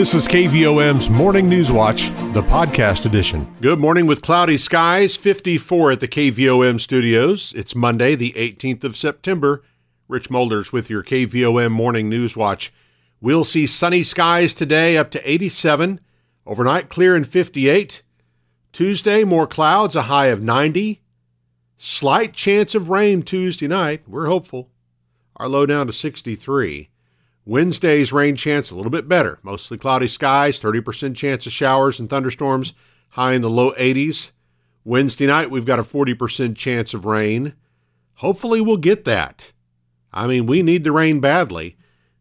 This is KVOM's Morning News Watch, the podcast edition. Good morning with cloudy skies, 54 at the KVOM studios. It's Monday, the 18th of September. Rich Mulders with your KVOM Morning News Watch. We'll see sunny skies today up to 87, overnight clear and 58. Tuesday, more clouds, a high of 90. Slight chance of rain Tuesday night. We're hopeful. Our low down to 63. Wednesday's rain chance a little bit better. Mostly cloudy skies, 30% chance of showers and thunderstorms, high in the low 80s. Wednesday night, we've got a 40% chance of rain. Hopefully, we'll get that. I mean, we need the rain badly.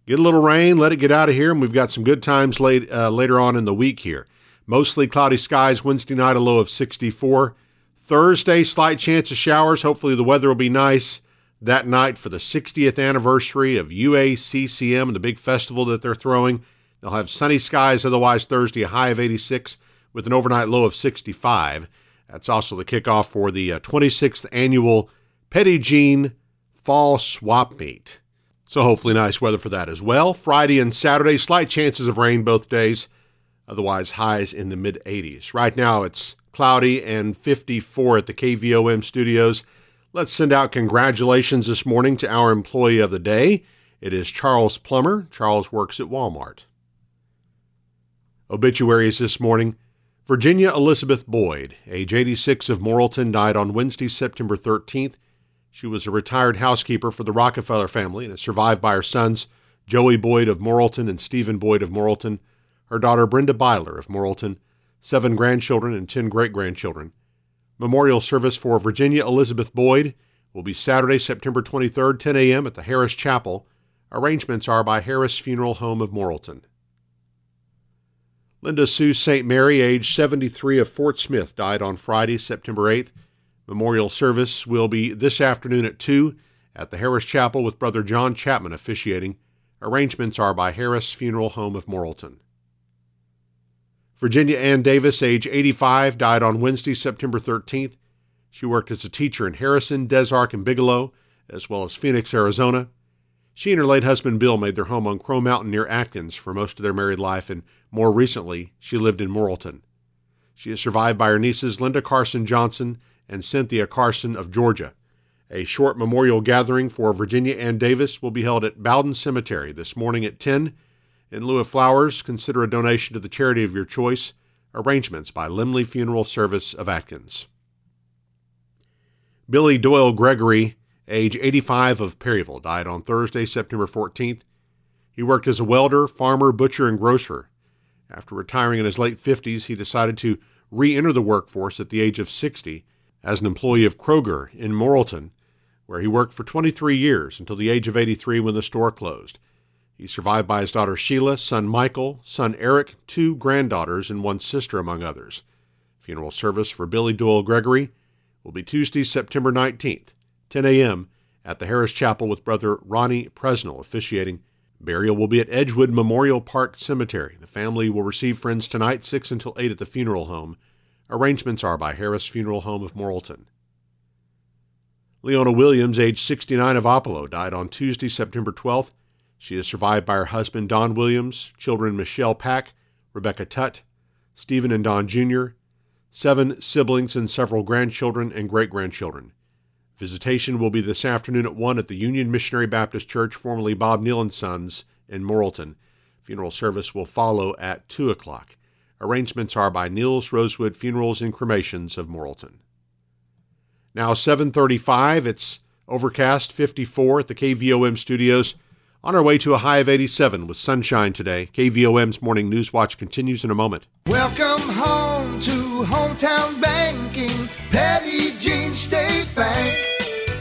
Get a little rain, let it get out of here, and we've got some good times late, uh, later on in the week here. Mostly cloudy skies, Wednesday night, a low of 64. Thursday, slight chance of showers. Hopefully, the weather will be nice that night for the 60th anniversary of UACCM and the big festival that they're throwing. They'll have sunny skies, otherwise, Thursday, a high of 86 with an overnight low of 65. That's also the kickoff for the uh, 26th annual Petit Jean Fall Swap Meet. So, hopefully, nice weather for that as well. Friday and Saturday, slight chances of rain both days, otherwise, highs in the mid 80s. Right now, it's cloudy and 54 at the KVOM studios. Let's send out congratulations this morning to our employee of the day. It is Charles Plummer. Charles works at Walmart. Obituaries this morning. Virginia Elizabeth Boyd, age 86 of Morrilton, died on Wednesday, September 13th. She was a retired housekeeper for the Rockefeller family and is survived by her sons, Joey Boyd of Morrilton and Stephen Boyd of Morrilton, her daughter Brenda Byler of Morrilton, seven grandchildren and ten great grandchildren. Memorial service for Virginia Elizabeth Boyd will be Saturday, September 23rd, 10 a.m. at the Harris Chapel. Arrangements are by Harris Funeral Home of Morrilton. Linda Sue St. Mary, age 73 of Fort Smith, died on Friday, September 8th. Memorial service will be this afternoon at 2 at the Harris Chapel with Brother John Chapman officiating. Arrangements are by Harris Funeral Home of Morrilton. Virginia Ann Davis, age 85, died on Wednesday, September 13th. She worked as a teacher in Harrison, Des Arc, and Bigelow, as well as Phoenix, Arizona. She and her late husband Bill made their home on Crow Mountain near Atkins for most of their married life, and more recently, she lived in Morrilton. She is survived by her nieces Linda Carson Johnson and Cynthia Carson of Georgia. A short memorial gathering for Virginia Ann Davis will be held at Bowden Cemetery this morning at 10 in lieu of flowers, consider a donation to the charity of your choice. Arrangements by Limley Funeral Service of Atkins. Billy Doyle Gregory, age 85 of Perryville, died on Thursday, September 14th. He worked as a welder, farmer, butcher, and grocer. After retiring in his late 50s, he decided to re enter the workforce at the age of 60 as an employee of Kroger in Morrilton, where he worked for 23 years until the age of 83 when the store closed. He's survived by his daughter Sheila, son Michael, son Eric, two granddaughters, and one sister, among others. Funeral service for Billy Doyle Gregory will be Tuesday, September 19th, 10 a.m. at the Harris Chapel with Brother Ronnie Presnell officiating. Burial will be at Edgewood Memorial Park Cemetery. The family will receive friends tonight, 6 until 8 at the funeral home. Arrangements are by Harris Funeral Home of Morrilton. Leona Williams, age 69 of Apollo, died on Tuesday, September 12th she is survived by her husband, Don Williams, children Michelle Pack, Rebecca Tutt, Stephen and Don Jr., seven siblings and several grandchildren and great grandchildren. Visitation will be this afternoon at 1 at the Union Missionary Baptist Church, formerly Bob Neal and Sons, in Morrilton. Funeral service will follow at 2 o'clock. Arrangements are by Niels Rosewood Funerals and Cremations of Morrilton. Now 7:35, it's overcast 54 at the KVOM studios. On our way to a high of 87 with sunshine today, KVOM's Morning News Watch continues in a moment. Welcome home to hometown banking, Petit Jean State Bank.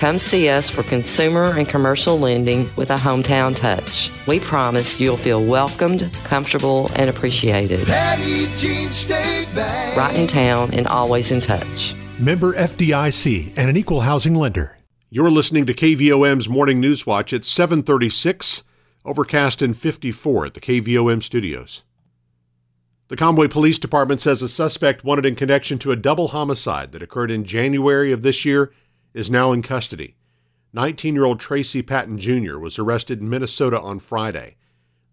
Come see us for consumer and commercial lending with a hometown touch. We promise you'll feel welcomed, comfortable, and appreciated. Petit Jean State Bank. Right in town and always in touch. Member FDIC and an equal housing lender. You're listening to KVOM's Morning News Watch. at 736, overcast and 54 at the KVOM studios. The Conway Police Department says a suspect wanted in connection to a double homicide that occurred in January of this year is now in custody. 19 year old Tracy Patton Jr. was arrested in Minnesota on Friday.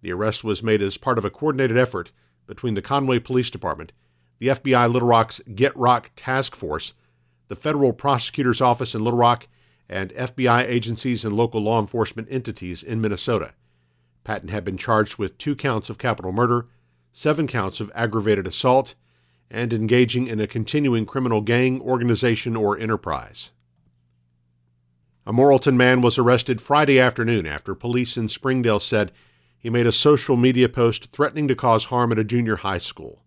The arrest was made as part of a coordinated effort between the Conway Police Department, the FBI Little Rock's Get Rock Task Force, the Federal Prosecutor's Office in Little Rock, and FBI agencies and local law enforcement entities in Minnesota. Patton had been charged with two counts of capital murder, seven counts of aggravated assault, and engaging in a continuing criminal gang, organization, or enterprise. A Morrilton man was arrested Friday afternoon after police in Springdale said he made a social media post threatening to cause harm at a junior high school.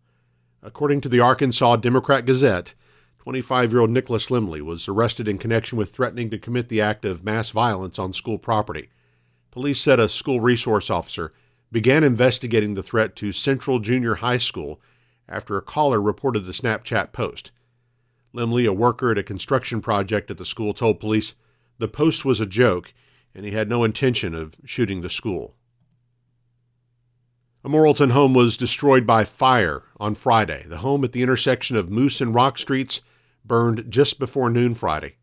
According to the Arkansas Democrat Gazette, 25 year old Nicholas Limley was arrested in connection with threatening to commit the act of mass violence on school property. Police said a school resource officer began investigating the threat to Central Junior High School after a caller reported the Snapchat post. Limley, a worker at a construction project at the school, told police the post was a joke, and he had no intention of shooting the school. A Morrilton home was destroyed by fire on Friday. The home at the intersection of Moose and Rock Streets burned just before noon Friday.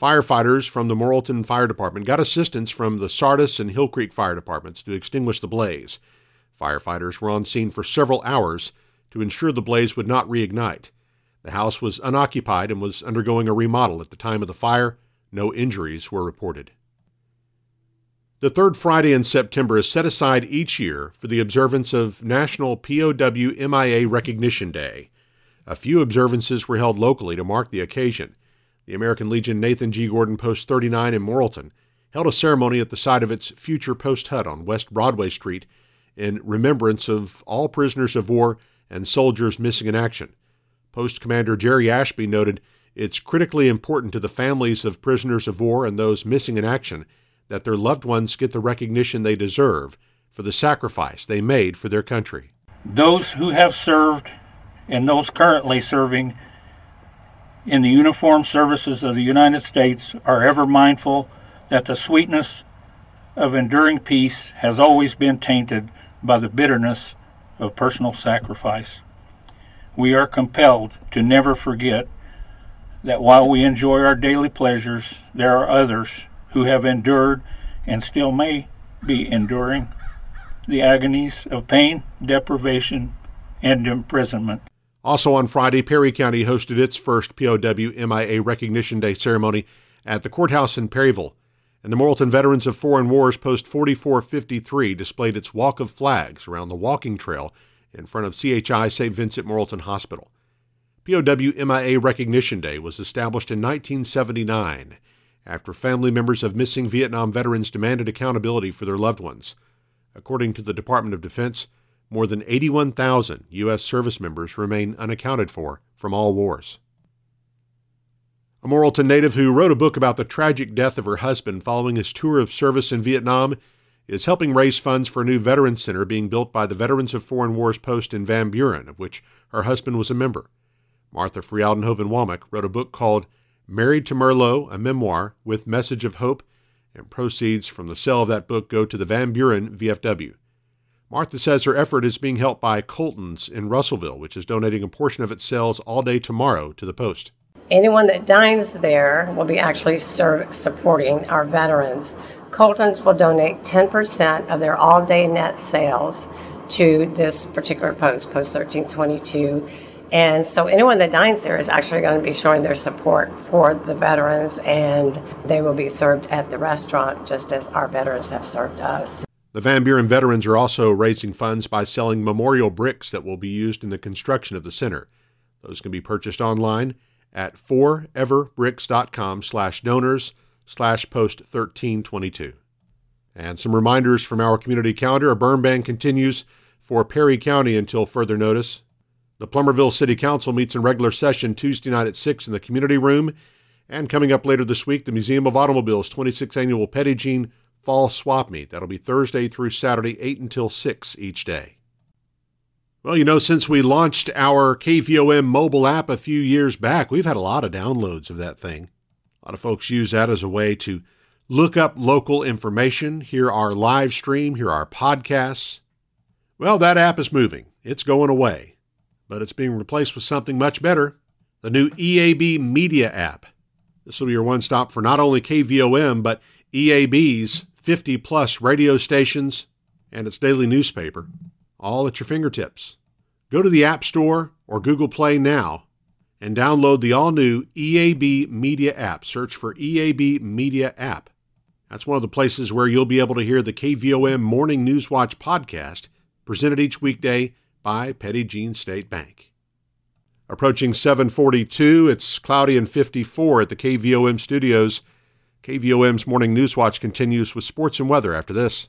Firefighters from the Morrilton Fire Department got assistance from the Sardis and Hill Creek Fire Departments to extinguish the blaze. Firefighters were on scene for several hours to ensure the blaze would not reignite. The house was unoccupied and was undergoing a remodel at the time of the fire, no injuries were reported. The third Friday in September is set aside each year for the observance of National POW MIA Recognition Day. A few observances were held locally to mark the occasion. The American Legion Nathan G. Gordon Post 39 in Morrilton held a ceremony at the site of its future post hut on West Broadway Street in remembrance of all prisoners of war and soldiers missing in action. Post Commander Jerry Ashby noted it's critically important to the families of prisoners of war and those missing in action that their loved ones get the recognition they deserve for the sacrifice they made for their country. Those who have served and those currently serving in the uniformed services of the United States are ever mindful that the sweetness of enduring peace has always been tainted by the bitterness of personal sacrifice. We are compelled to never forget that while we enjoy our daily pleasures, there are others who have endured and still may be enduring the agonies of pain, deprivation, and imprisonment. Also on Friday, Perry County hosted its first POW MIA Recognition Day ceremony at the courthouse in Perryville, and the Morrilton Veterans of Foreign Wars Post 4453 displayed its walk of flags around the walking trail in front of CHI St. Vincent Morrilton Hospital. POW MIA Recognition Day was established in 1979 after family members of missing Vietnam veterans demanded accountability for their loved ones. According to the Department of Defense, more than 81,000 U.S. service members remain unaccounted for from all wars. A Morrilton native who wrote a book about the tragic death of her husband following his tour of service in Vietnam is helping raise funds for a new veterans center being built by the Veterans of Foreign Wars post in Van Buren, of which her husband was a member. Martha Frialdenhoven Womack wrote a book called Married to Merlot, a memoir with message of hope, and proceeds from the sale of that book go to the Van Buren VFW. Martha says her effort is being helped by Colton's in Russellville, which is donating a portion of its sales all day tomorrow to the Post. Anyone that dines there will be actually serve, supporting our veterans. Colton's will donate 10% of their all day net sales to this particular post, Post 1322 and so anyone that dines there is actually going to be showing their support for the veterans, and they will be served at the restaurant just as our veterans have served us. The Van Buren veterans are also raising funds by selling memorial bricks that will be used in the construction of the center. Those can be purchased online at foreverbricks.com slash donors slash post 1322. And some reminders from our community calendar. A burn ban continues for Perry County until further notice. The Plumerville City Council meets in regular session Tuesday night at 6 in the community room. And coming up later this week, the Museum of Automobiles 26th annual Jean Fall Swap Meet. That'll be Thursday through Saturday, 8 until 6 each day. Well, you know, since we launched our KVOM mobile app a few years back, we've had a lot of downloads of that thing. A lot of folks use that as a way to look up local information, hear our live stream, hear our podcasts. Well, that app is moving. It's going away, but it's being replaced with something much better the new EAB Media app. This will be your one stop for not only KVOM, but EAB's 50 plus radio stations and its daily newspaper, all at your fingertips. Go to the App Store or Google Play now and download the all new EAB Media app. Search for EAB Media app. That's one of the places where you'll be able to hear the KVOM Morning News Watch podcast, presented each weekday by Petit Jean State Bank. Approaching 742, it's cloudy and 54 at the KVOM studios. KVOM's Morning News Watch continues with sports and weather after this.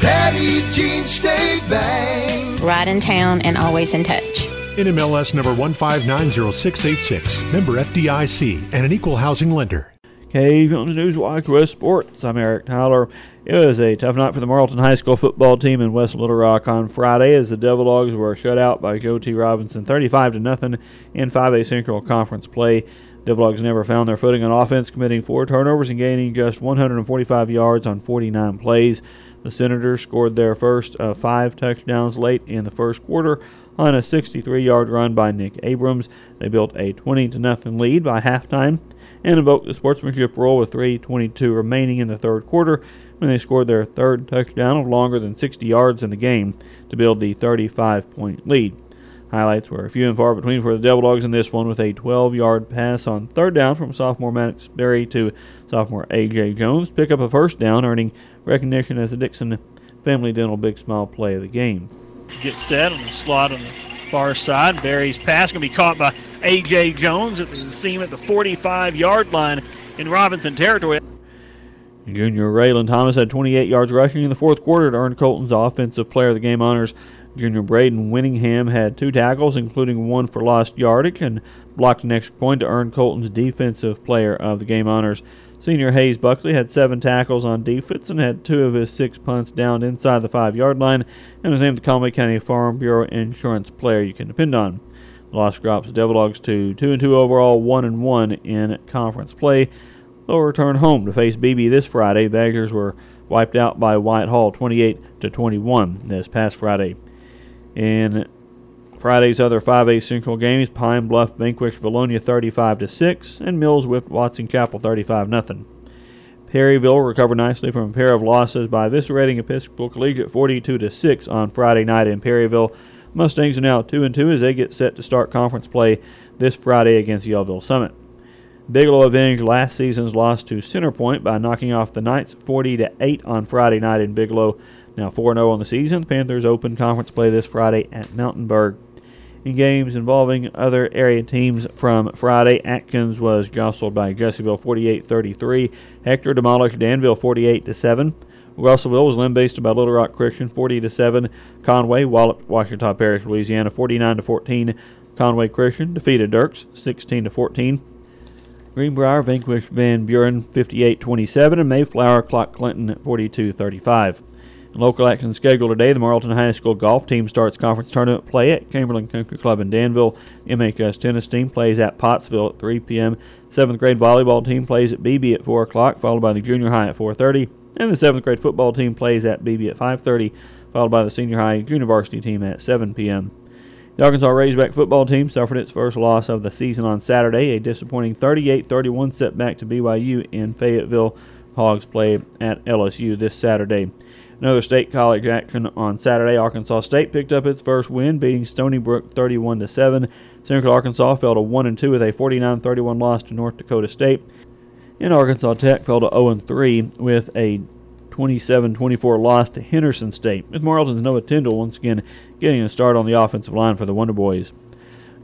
Petit Jean State Bank. Right in town and always in touch. NMLS number 1590686, member FDIC, and an equal housing lender. Cave on the News Watch West Sports. I'm Eric Tyler. It was a tough night for the Morrilton High School football team in West Little Rock on Friday as the Devil Dogs were shut out by Joe T. Robinson 35 to nothing in 5A Central Conference play. Devil Dogs never found their footing on offense, committing four turnovers and gaining just 145 yards on 49 plays. The Senators scored their first of five touchdowns late in the first quarter on a 63-yard run by Nick Abrams. They built a 20 to nothing lead by halftime and invoked the sportsmanship rule with 3:22 remaining in the third quarter when they scored their third touchdown of longer than 60 yards in the game to build the 35-point lead. Highlights were few and far between for the Devil Dogs in this one with a 12-yard pass on third down from sophomore Maddox Berry to sophomore A.J. Jones. Pick up a first down, earning recognition as the Dixon Family Dental Big Smile play of the game. Get set on the slot on the far side. Berry's pass going to be caught by A.J. Jones at the seam at the 45-yard line in Robinson territory. Junior Raylan Thomas had 28 yards rushing in the fourth quarter to earn Colton's Offensive Player of the Game honors. Junior Braden Winningham had two tackles, including one for lost yardage, and blocked an extra point to earn Colton's Defensive Player of the Game honors. Senior Hayes Buckley had seven tackles on defense and had two of his six punts down inside the five yard line and was named the Conway County Farm Bureau Insurance Player you can depend on. Loss drops Devil Dogs to 2 and 2 overall, 1 and 1 in conference play. They'll return home to face Beebe this Friday. Badgers were wiped out by Whitehall 28 to 21 this past Friday. In Friday's other 5A Central games, Pine Bluff vanquished Vilonia 35 to 6, and Mills whipped Watson Chapel 35 0. Perryville recovered nicely from a pair of losses by eviscerating Episcopal Collegiate 42 to 6 on Friday night in Perryville. Mustangs are now 2 and 2 as they get set to start conference play this Friday against Yellville Summit. Bigelow avenged last season's loss to Centerpoint by knocking off the Knights 40 to 8 on Friday night in Bigelow. Now 4 0 on the season. The Panthers open conference play this Friday at Mountainburg. In games involving other area teams from Friday, Atkins was jostled by Jessieville 48-33. Hector demolished Danville 48-7. Russellville was limb-based by Little Rock Christian 40-7. Conway walloped Ouachita Parish, Louisiana 49-14. Conway Christian defeated Dierks 16-14. Greenbrier vanquished Van Buren 58-27 and Mayflower clocked Clinton 42-35. Local action scheduled today. The Morrilton High School golf team starts conference tournament play at Chamberlain Country Club in Danville. MHS tennis team plays at Pottsville at 3 p.m. Seventh grade volleyball team plays at Beebe at 4 o'clock, followed by the junior high at 4:30, and the seventh grade football team plays at Beebe at 5:30, followed by the senior high junior varsity team at 7 p.m. The Arkansas Razorback football team suffered its first loss of the season on Saturday, a disappointing 38-31 setback to BYU in Fayetteville. Hogs play at LSU this Saturday. Another state college action on Saturday. Arkansas State picked up its first win, beating Stony Brook 31 7. Central Arkansas fell to 1 and 2 with a 49-31 loss to North Dakota State. And Arkansas Tech fell to 0 and 3 with a 27-24 loss to Henderson State. With Morrilton's Noah Tyndall once again getting a start on the offensive line for the Wonder Boys.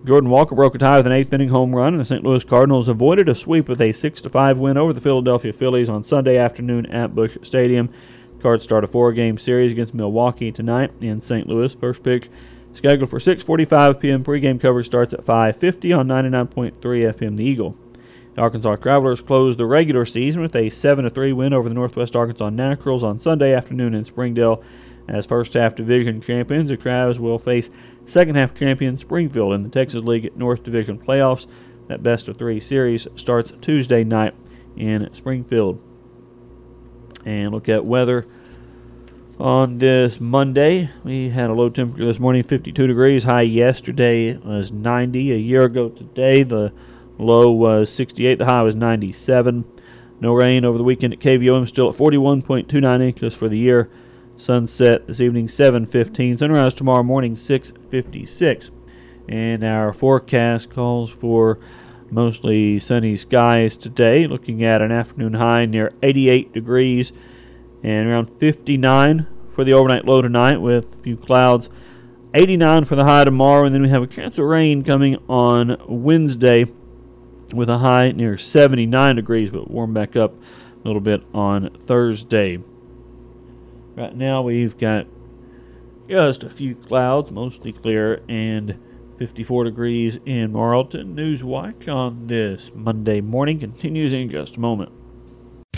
Jordan Walker broke a tie with an eighth inning home run, and the St. Louis Cardinals avoided a sweep with a 6 5 win over the Philadelphia Phillies on Sunday afternoon at Busch Stadium. Cards start a four game series against Milwaukee tonight in St. Louis. First pitch scheduled for 6:45 p.m. Pregame coverage starts at 5:50 on 99.3 FM. The Eagle. The Arkansas Travelers closed the regular season with a 7-3 win over the Northwest Arkansas Naturals on Sunday afternoon in Springdale. As first half division champions, the Travs will face second half champion Springfield in the Texas League North Division playoffs. That best of three series starts Tuesday night in Springfield. And look at weather on this Monday. We had a low temperature this morning, 52 degrees. High yesterday was 90. A year ago today, the low was 68. The high was 97. No rain over the weekend at KVOM, still at 41.29 inches for the year. Sunset this evening 7:15. Sunrise tomorrow morning 6:56. And our forecast calls for mostly sunny skies today. Looking at an afternoon high near 88 degrees and around 59 for the overnight low tonight with a few clouds. 89 for the high tomorrow, and then we have a chance of rain coming on Wednesday with a high near 79 degrees, but warm back up a little bit on Thursday. Right now we've got just a few clouds, mostly clear, and 54 degrees in Morrilton. News Watch on this Monday morning continues in just a moment.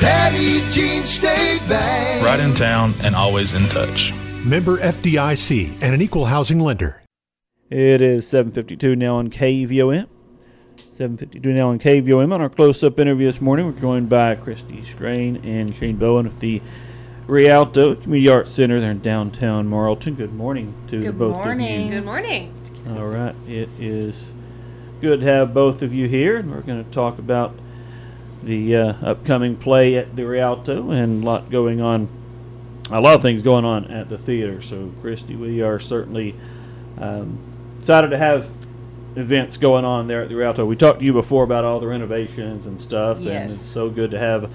Petit Jean State Bank. Right in town and always in touch. Member FDIC and an equal housing lender. It is 7:52 now on KVOM. 7:52 now on KVOM. On our close-up interview this morning, we're joined by Kristi Strain and Shane Boen of the Rialto Community Arts Center there in downtown Morrilton. Good morning to Good both morning. of you. Good morning. All right, it is good to have both of you here, and we're going to talk about the uh, upcoming play at the Rialto and a lot going on, a lot of things going on at the theater. So, Kristi, we are certainly um, excited to have events going on there at the Rialto. We talked to you before about all the renovations and stuff, and it's so good to have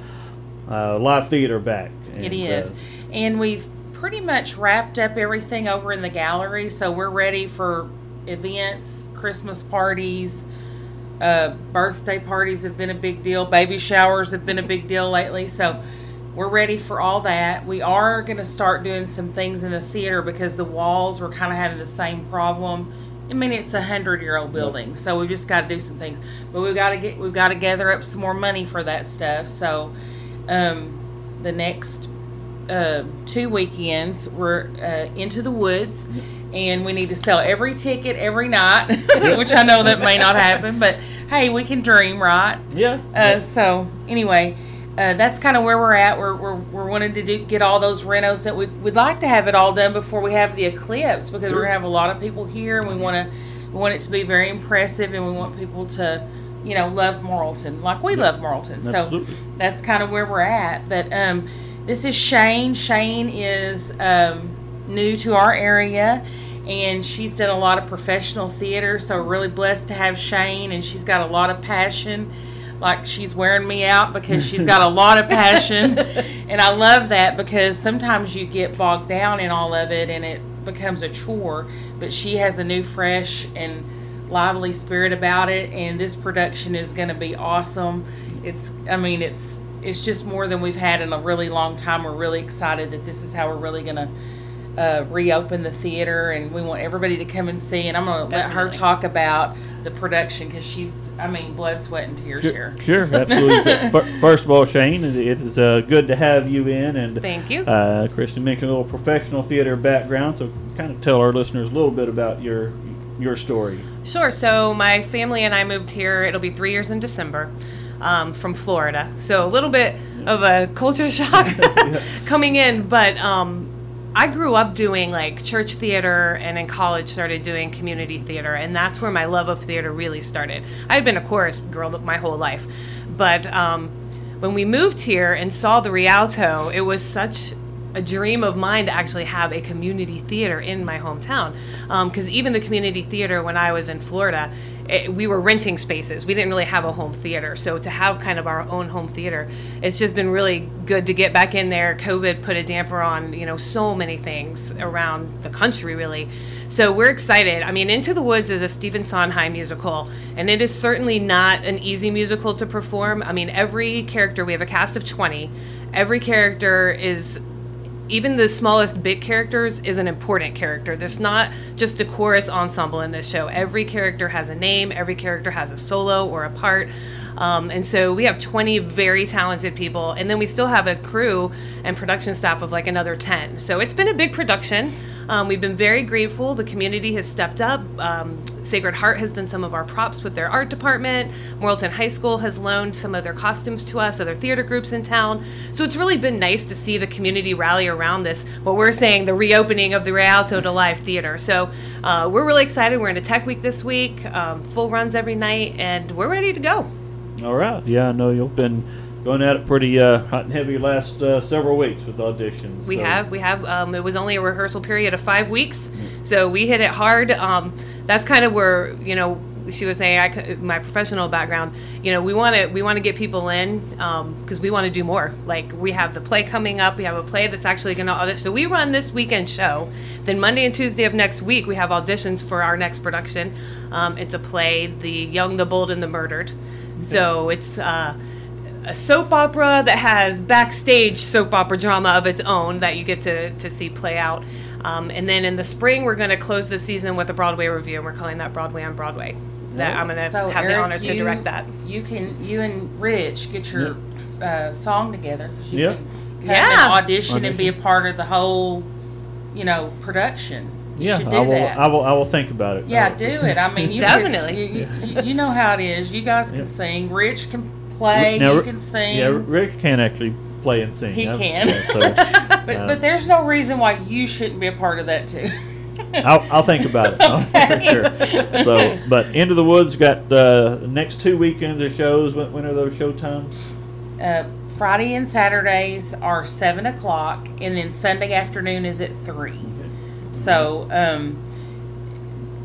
uh, live theater back. It And, is. uh, And we've pretty much wrapped up everything over in the gallery, so we're ready for events, Christmas parties. Uh, birthday parties have been a big deal. Baby showers have been a big deal lately. So we're ready for all that. We are going to start doing some things in the theater because the walls were kind of having the same problem. I mean, it's a hundred year old building, so we've just got to do some things. But we've got to get we've got to gather up some more money for that stuff. So um, the next uh, two weekends we're uh, into the woods and we need to sell every ticket every night which i know that may not happen but hey we can dream right? Yeah. uh, so anyway uh, that's kind of where we're at. We're, we're, we're wanting to do, get all those renos that we, we'd like to have it all done before we have the eclipse because we're going to have a lot of people here and we want to we want it to be very impressive and we want people to you know love Morrilton like we love Morrilton so that's kind of where we're at. But um, this is Shane. Shane is um, new to our area, and she's done a lot of professional theater. So we're really blessed to have Shane, and she's got a lot of passion. Like she's wearing me out because she's got a lot of passion, and I love that because sometimes you get bogged down in all of it, and it becomes a chore. But she has a new, fresh, and lively spirit about it and this production is going to be awesome it's i mean it's it's just more than we've had in a really long time we're really excited that this is how we're really going to uh, reopen the theater and we want everybody to come and see and i'm going to let her talk about the production because she's i mean blood sweat and tears here Sure, sure, absolutely. First of all, Shane, it it is uh, good to have you in, and Thank you. Uh, Kristen mentioned a little professional theater background, so kind of tell our listeners a little bit about your your story. Sure. So my family and I moved here. It'll be three years in December, um, from Florida. So a little bit of a culture shock coming in, but um, I grew up doing like church theater and in college started doing community theater and that's where my love of theater really started. I had been a chorus girl my whole life. But um, when we moved here and saw the Rialto, it was such a dream of mine to actually have a community theater in my hometown. Because um, even the community theater when I was in Florida, it, we were renting spaces. We didn't really have a home theater. So to have kind of our own home theater, it's just been really good to get back in there. COVID put a damper on, you know, so many things around the country, really. So we're excited. I mean, Into the Woods is a Stephen Sondheim musical, and it is certainly not an easy musical to perform. I mean, every character, we have a cast of 20. Every character is even the smallest bit characters is an important character. There's not just a chorus ensemble in this show. Every character has a name, every character has a solo or a part. Um, and so we have 20 very talented people, and then we still have a crew and production staff of like another 10. So it's been a big production. Um, we've been very grateful. The community has stepped up. Um, Sacred Heart has done some of our props with their art department. Morrilton High School has loaned some of their costumes to us, other theater groups in town. So it's really been nice to see the community rally around this, what we're saying, the reopening of the Rialto to Live Theater. So uh, we're really excited. We're in a tech week this week, um, full runs every night, and we're ready to go. All right. Yeah, I know you've been going at it pretty uh, hot and heavy last uh, several weeks with auditions. We so. have, we have. Um, it was only a rehearsal period of five weeks, so we hit it hard. Um, that's kind of where you know she was saying I, my professional background you know we want to we want to get people in because um, we want to do more like we have the play coming up we have a play that's actually going to audition so we run this weekend show then monday and tuesday of next week we have auditions for our next production um, it's a play the young the bold and the murdered so it's uh, a soap opera that has backstage soap opera drama of its own that you get to, to see play out. Um, and then in the spring, we're going to close the season with a Broadway review, and we're calling that Broadway on Broadway. That I'm going to So, have the Eric, honor to you- direct that. You can, you and Rich get your uh, song together. You Yep. can come Yeah. and audition and be a part of the whole, you know, production. You Yeah, should do I will. that. I will. I will think about it. Yeah, do it. I mean, you Definitely. Could, you, you, you know how it is. You guys can sing. Rich can play. Now, you can sing. Yeah, Rick can actually play and sing. He I- can. yeah, so, but uh, but there's no reason why you shouldn't be a part of that too. I'll, I'll think about it I'll- for sure. So, but Into the Woods got the next two weekends of shows. When, when are those show times? Uh, Friday and Saturdays are seven o'clock, and then Sunday afternoon is at three. So um,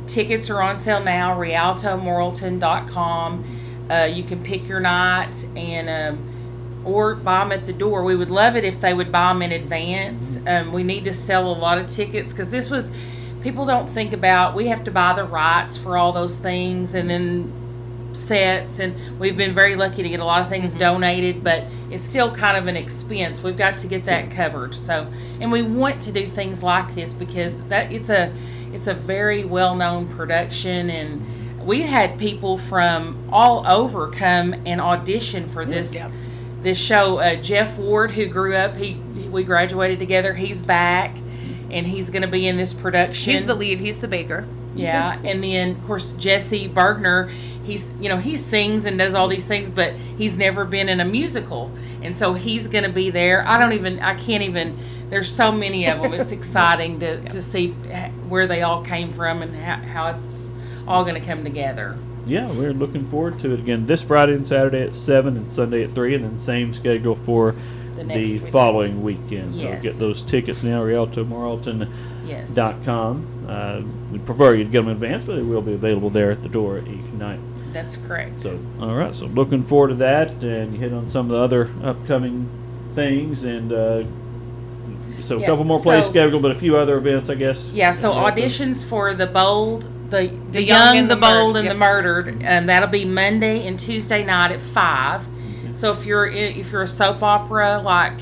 tickets are on sale now. RialtoMorrilton.com. Uh, you can pick your night and um, or buy them at the door. We would love it if they would buy them in advance. Um, we need to sell a lot of tickets because this was people don't think about. We have to buy the rights for all those things, and then sets and we've been very lucky to get a lot of things donated but it's still kind of an expense we've got to get that covered so and we want to do things like this because that it's a it's a very well-known production and we had people from all over come and audition for this this show uh, jeff ward who grew up he we graduated together he's back and he's going to be in this production He's the lead. He's the baker. yeah, and then of course Jesse Bergner, he's you know he sings and does all these things, but he's never been in a musical, and so he's going to be there. I don't even, I can't even. There's so many of them. It's exciting to to see where they all came from and how, how it's all going to come together. Yeah, we're looking forward to it again this Friday and Saturday at seven and Sunday at three, and then same schedule for The the, weekend. following weekend. Yes. So get those tickets now. RialtoMorrilton.com. Yes. Uh, we prefer you to get them in advance, but they will be available there at the door each night. That's correct. So, all right. So, looking forward to that, and you hit on some of the other upcoming things, and uh, so a couple more plays so- scheduled, but a few other events, I guess. Yeah, so auditions for the bold, the the, Young young, and the, the Murdered, bold, and yep. the murdered, and that'll be Monday and Tuesday night at five. Mm-hmm. So if you're if you're a soap opera like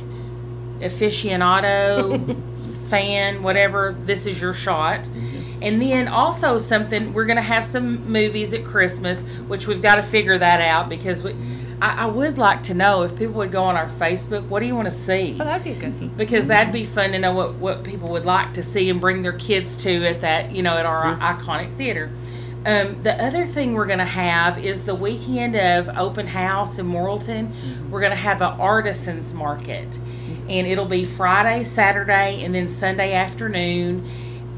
aficionado, fan, whatever, this is your shot. Mm-hmm. And then also something we're gonna have some movies at Christmas, which we've got to figure that out because we. I, I would like to know if people would go on our Facebook. What do you want to see? Oh, that'd be good. because that'd be fun to know what, what people would like to see and bring their kids to at that you know at our iconic theater Um, the other thing we're going to have is the weekend of open house in Morrilton. Mm-hmm. We're going to have an artisans market, and it'll be Friday, Saturday, and then Sunday afternoon.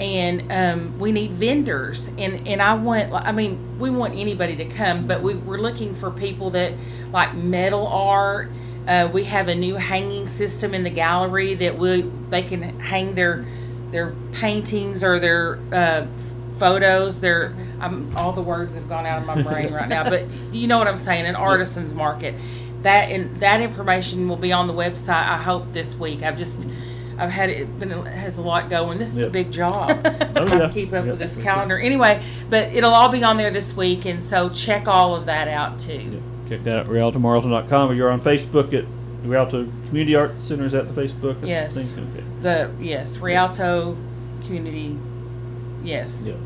And um, we need vendors, and and I want, I mean, we want anybody to come, but we, we're looking for people that like metal art. Uh, we have a new hanging system in the gallery that we they can hang their their paintings or their uh, photos. Their I'm, all the words have gone out of my brain right now, but you know what I'm saying. An artisans market. That and that information will be on the website. I hope this week. I've just I've had it been has a lot going. This is a big job. Oh, yeah. to keep up Yep. with this calendar. Anyway, but it'll all be on there this week, and so check all of that out too. Check that out, rialtomorrilton.com, or you're on Facebook at Rialto Community Arts Center. Is that the Facebook? I Yes. Okay. The yes, Rialto Community. Yes. Yep.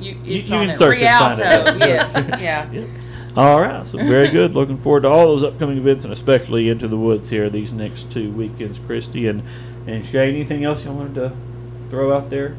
You, You- it's you on can search Rialto. it. yes. Yeah. Yep. All right, so very good. Looking forward to all those upcoming events, and especially into the woods here these next two weekends, Kristi and and Shay. Anything else you wanted to throw out there?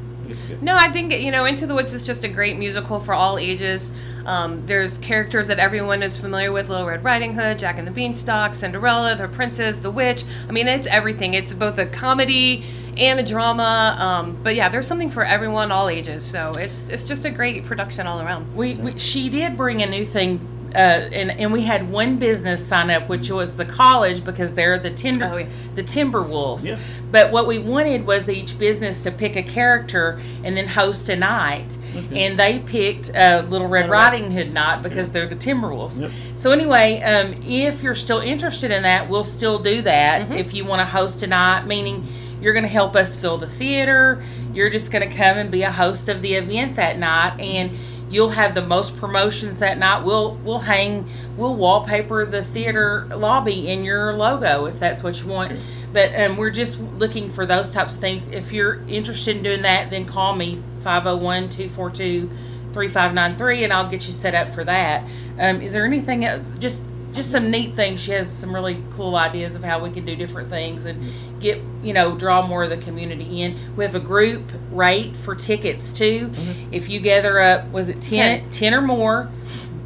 No, I think you know Into the Woods is just a great musical for all ages. Um, there's characters that everyone is familiar with: Little Red Riding Hood, Jack and the Beanstalk, Cinderella, the Princess, the Witch. I mean, it's everything. It's both a comedy and a drama. Um, but yeah, there's something for everyone, all ages. So it's it's just a great production all around. We, we she did bring a new thing, uh, and and we had one business sign up, which was the college because they're the timber Oh, yeah. the Timberwolves. Yeah. But what we wanted was each business to pick a character and then host a night, and they picked uh, Little Red Riding Hood night because they're the Timberwolves. Yep. So anyway, um, if you're still interested in that, we'll still do that. If you want to host a night, meaning you're going to help us fill the theater, you're just going to come and be a host of the event that night, and you'll have the most promotions that night. We'll we'll hang, we'll wallpaper the theater lobby in your logo if that's what you want. But um, we're just looking for those types of things. If you're interested in doing that, then call me 501 242 3593 and I'll get you set up for that. Um, is there anything? Just just some neat things. She has some really cool ideas of how we can do different things and get you know draw more of the community in. We have a group rate for tickets too. If you gather up, was it 10, 10 or more,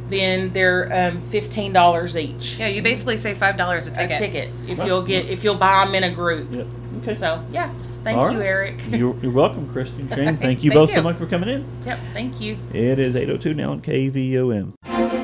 then they're um, fifteen dollars each. Yeah, you basically save five dollars a A ticket. ticket if Right. you'll get if you'll buy them in a group. Yep. Okay. So yeah, thank All you, right. Eric. You're, you're welcome, Christian. Shane. Thank you Thank both so much for coming in. Yep, thank you. It is 8:02 now on KVOM.